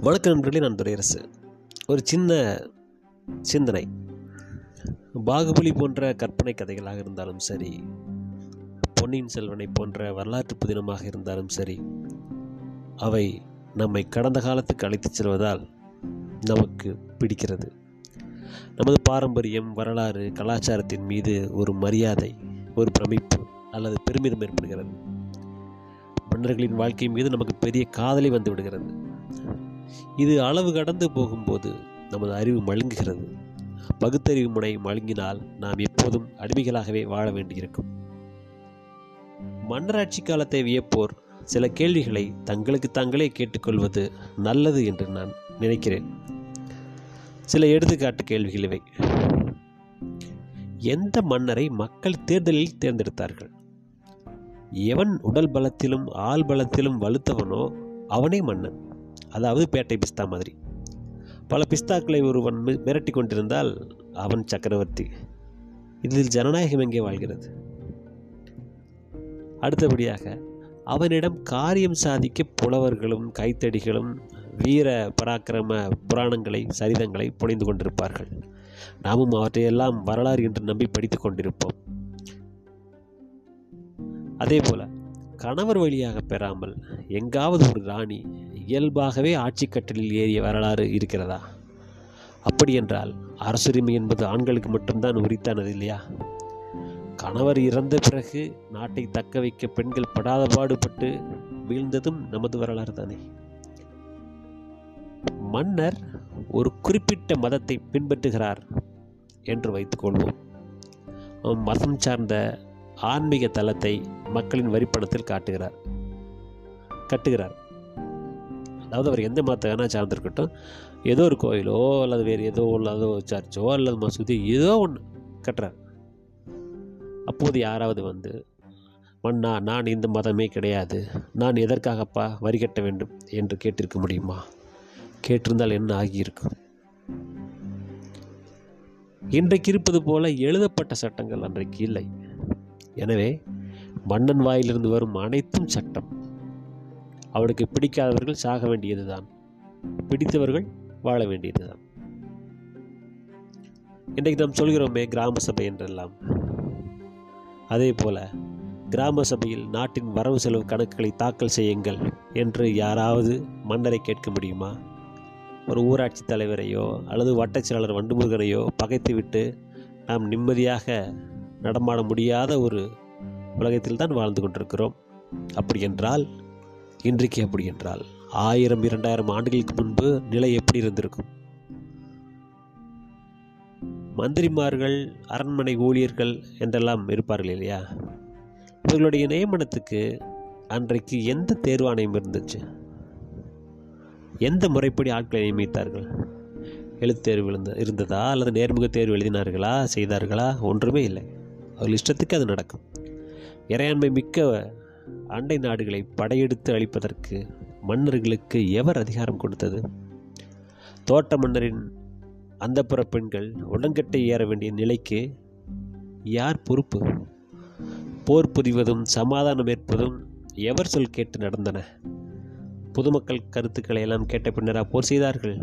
வணக்கம் நண்பர்களே நான் துரையரசு ஒரு சின்ன சிந்தனை. பாகுபலி போன்ற கற்பனை கதைகளாக இருந்தாலும் சரி பொன்னியின் செல்வனை போன்ற வரலாற்று புதினமாக இருந்தாலும் சரி அவை நம்மை கடந்த காலத்துக்கு அழைத்துச் செல்வதால் நமக்கு பிடிக்கிறது. நமது பாரம்பரியம் வரலாறு கலாச்சாரத்தின் மீது ஒரு மரியாதை ஒரு பிரமிப்பு அல்லது பெருமிதம் ஏற்படுகிறது. மன்னர்களின் வாழ்க்கை மீது நமக்கு பெரிய காதலி வந்து விடுகிறது. இது அளவு கடந்து போகும்போது நமது அறிவு மழுங்குகிறது. பகுத்தறிவு முனை மழுங்கினால் நாம் எப்போதும் அடிமைகளாகவே வாழ வேண்டியிருக்கும். மன்னராட்சி காலத்தை வியப்போர் சில கேள்விகளை தங்களுக்கு தாங்களே கேட்டுக்கொள்வது நல்லது என்று நான் நினைக்கிறேன். சில எடுத்துக்காட்டு கேள்விகள் இவை. எந்த மன்னரை மக்கள் தேர்தலில் தேர்ந்தெடுத்தார்கள்? எவன் உடல் பலத்திலும் ஆள் பலத்திலும் வலுத்தவனோ அவனே மன்னன். அதாவது பேட்டை பிஸ்தா மாதிரி. பல பிஸ்தாக்களை ஒருவன் மிரட்டி கொண்டிருந்தால் அவன் சக்கரவர்த்தி. இதில் ஜனநாயகம் எங்கே வாழ்கிறது? அடுத்தபடியாக அவனிடம் காரியம் சாதிக்க புலவர்களும் கைத்தடிகளும் வீர பராக்கிரம புராணங்களை சரிதங்களை புனைந்து கொண்டிருப்பார்கள். நாமும் அவற்றையெல்லாம் வரலாறு என்று நம்பி படித்துக் கொண்டிருப்போம். அதே போல கணவர் வழியாக பெறாமல் எங்காவது ஒரு ராணி இயல்பாகவே ஆட்சி கட்டலில் ஏறிய வரலாறு இருக்கிறதா? அப்படி என்றால் அரசுரிமை என்பது ஆண்களுக்கு மட்டும்தான் உரித்தானது இல்லையா? கணவர் இறந்த பிறகு நாட்டை தக்க வைக்க பெண்கள் படாத பாடுபட்டு வீழ்ந்ததும் நமது வரலாறு தானே. மன்னர் ஒரு குறிப்பிட்ட மதத்தை பின்பற்றுகிறார் என்று வைத்துக்கொள்வோம் மதம் சார்ந்த ஆன்மீக தளத்தை மக்களின் வரிப்பணத்தில் காட்டுகிறார் கட்டுகிறார். அதாவது அவர் எந்த மதத்தை வேணால் சார்ந்திருக்கட்டும். ஏதோ ஒரு கோயிலோ அல்லது வேறு ஏதோ உள்ளதோ சர்ச்சோ அல்லது மசூதி ஏதோ ஒன்று கட்டுறார். அப்போது யாராவது வந்து மன்னா நான் இந்த மதமே கிடையாது. நான் எதற்காகப்பா வரி கட்ட வேண்டும்? என்று கேட்டிருக்க முடியுமா? கேட்டிருந்தால் என்ன ஆகியிருக்கும்? இன்றைக்கு இருப்பது போல எழுதப்பட்ட சட்டங்கள் அன்றைக்கு இல்லை. எனவே மன்னன் வாயிலிருந்து வரும் அனைத்தும் சட்டம். அவனுக்கு பிடிக்காதவர்கள் சாக வேண்டியதுதான். பிடித்தவர்கள் வாழ வேண்டியதுதான். இன்றைக்கு நாம் சொல்கிறோமே கிராம சபை என்றெல்லாம். அதே போல கிராம சபையில் நாட்டின் வரவு செலவு கணக்குகளை தாக்கல் செய்யுங்கள் என்று யாராவது மன்னரை கேட்க முடியுமா? ஒரு ஊராட்சி தலைவரையோ அல்லது வட்டச் செயலாளர் வண்டுமுருகனையோ பகைத்துவிட்டு நாம் நிம்மதியாக நடமாட முடியாத ஒரு உலகத்தில் தான் வாழ்ந்து கொண்டிருக்கிறோம். அப்படி என்றால் இன்றைக்கு அப்படி என்றால் ஆயிரம் இரண்டாயிரம் ஆண்டுகளுக்கு முன்பு நிலை எப்படி இருந்திருக்கும்? மந்திரிமார்கள் அரண்மனை ஊழியர்கள் என்றெல்லாம் இருப்பார்கள் இல்லையா? இவர்களுடைய நியமனத்துக்கு அன்றைக்கு எந்த தேர்வாணையம் இருந்துச்சு? எந்த முறைப்படி ஆட்களை நியமித்தார்கள்? எழுத்தேர்வு இருந்த இருந்ததா? அல்லது நேர்முக தேர்வு எழுதினார்களா? செய்தார்களா? ஒன்றுமே இல்லை. அவர்கள் இஷ்டத்துக்கு அது நடக்கும். இறையாண்மை மிக்க அண்டை நாடுகளை படையெடுத்து அழிப்பதற்கு மன்னர்களுக்கு எவர் அதிகாரம் கொடுத்தது? தோட்ட மன்னரின் அந்தப்புற பெண்கள் உடன்கட்டை ஏற வேண்டிய நிலைக்கு யார் பொறுப்பு? போர் புரிவதும் சமாதானம் ஏற்பதும் எவர் சொல் கேட்டு நடந்தன? பொதுமக்கள் கருத்துக்களை எல்லாம் கேட்ட பின்னரா போர் செய்தார்கள்?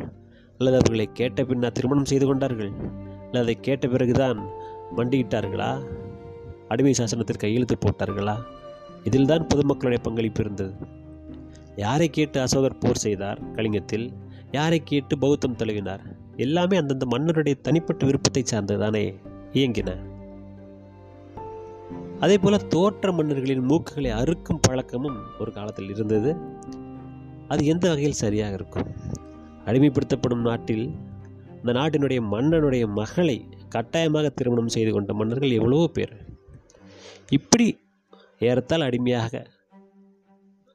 அல்லது அவர்களை கேட்ட பின்னா திருமணம் செய்து கொண்டார்கள்? அல்லது அதை கேட்ட பிறகுதான் மண்டியிட்டார்களா? அடிமை சாசனத்திற்கு கையெழுத்து போட்டார்களா? இதில்தான் பொதுமக்களுடைய பங்களிப்பு இருந்தது. யாரை கேட்டு அசோகர் போர் செய்தார்? கலிங்கத்தில் யாரை கேட்டு பௌத்தம் தழுவினார்? எல்லாமே அந்தந்த மன்னருடைய தனிப்பட்ட விருப்பத்தை சார்ந்ததானே இயங்கின. அதே போல தோற்ற மன்னர்களின் மூக்குகளை அறுக்கும் பழக்கமும் ஒரு காலத்தில் இருந்தது. அது எந்த வகையில் சரியாக இருக்கும்? அடிமைப்படுத்தப்படும் நாட்டில் அந்த நாட்டினுடைய மன்னனுடைய மகளை கட்டாயமாக திருமணம் செய்து கொண்ட மன்னர்கள் எவ்வளவோ பேர். இப்படி ஏறத்தால் அடிமையாக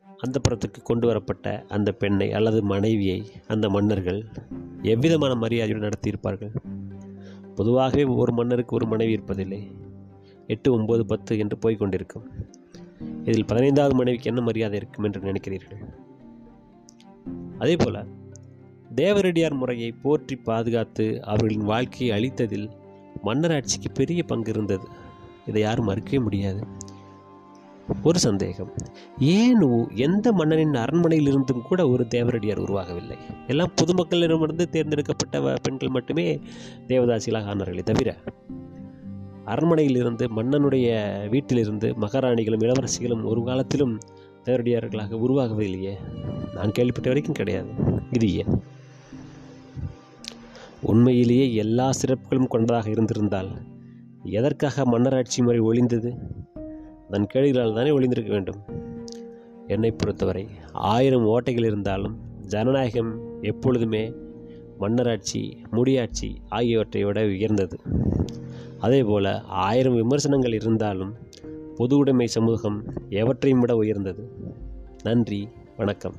அந்த புறத்துக்கு கொண்டு வரப்பட்ட அந்த பெண்ணை அல்லது மனைவியை அந்த மன்னர்கள் எவ்விதமான மரியாதையுடன் நடத்தியிருப்பார்கள்? பொதுவாகவே ஒவ்வொரு மன்னருக்கு ஒரு மனைவி இருப்பதில்லை. எட்டு ஒம்பது பத்து என்று போய்கொண்டிருக்கும் இதில் பதினைந்தாவது மனைவிக்கு என்ன மரியாதை இருக்கும் என்று நினைக்கிறீர்கள்? அதே போல தேவரடியார் முறையை போற்றி பாதுகாத்து அவர்களின் வாழ்க்கையை அளித்ததில் மன்னர் ஆட்சிக்கு பெரிய பங்கு இருந்தது. இதை யாரும் மறுக்கவே முடியாது. ஒரு சந்தேகம். ஏன் எந்த மன்னனின் அரண்மனையில் இருந்தும் கூட ஒரு தேவரடியார் உருவாகவில்லை? எல்லாம் பொதுமக்களிடமிருந்து தேர்ந்தெடுக்கப்பட்ட பெண்கள் மட்டுமே தேவதாசிகளாக ஆனார்களே தவிர அரண்மனையிலிருந்து மன்னனுடைய வீட்டிலிருந்து மகாராணிகளும் இளவரசிகளும் ஒரு காலத்திலும் தேவரடியார்களாக உருவாகவில்லையே நான் கேள்விப்பட்ட வரைக்கும் கிடையாது. இது ஏன்? உண்மையிலேயே எல்லா சிறப்புகளும் கொண்டதாக இருந்திருந்தால் எதற்காக மன்னராட்சி முறை ஒழிந்தது? அதன் கேள்விகளால் தானே ஒளிந்திருக்க வேண்டும்? என்னை பொறுத்தவரை ஆயிரம் ஓட்டைகள் இருந்தாலும் ஜனநாயகம் எப்பொழுதுமே மன்னராட்சி முடியாட்சி ஆகியவற்றை விட உயர்ந்தது. அதேபோல ஆயிரம் விமர்சனங்கள் இருந்தாலும் பொது உடைமை சமூகம் எவற்றையும் விட உயர்ந்தது. நன்றி வணக்கம்.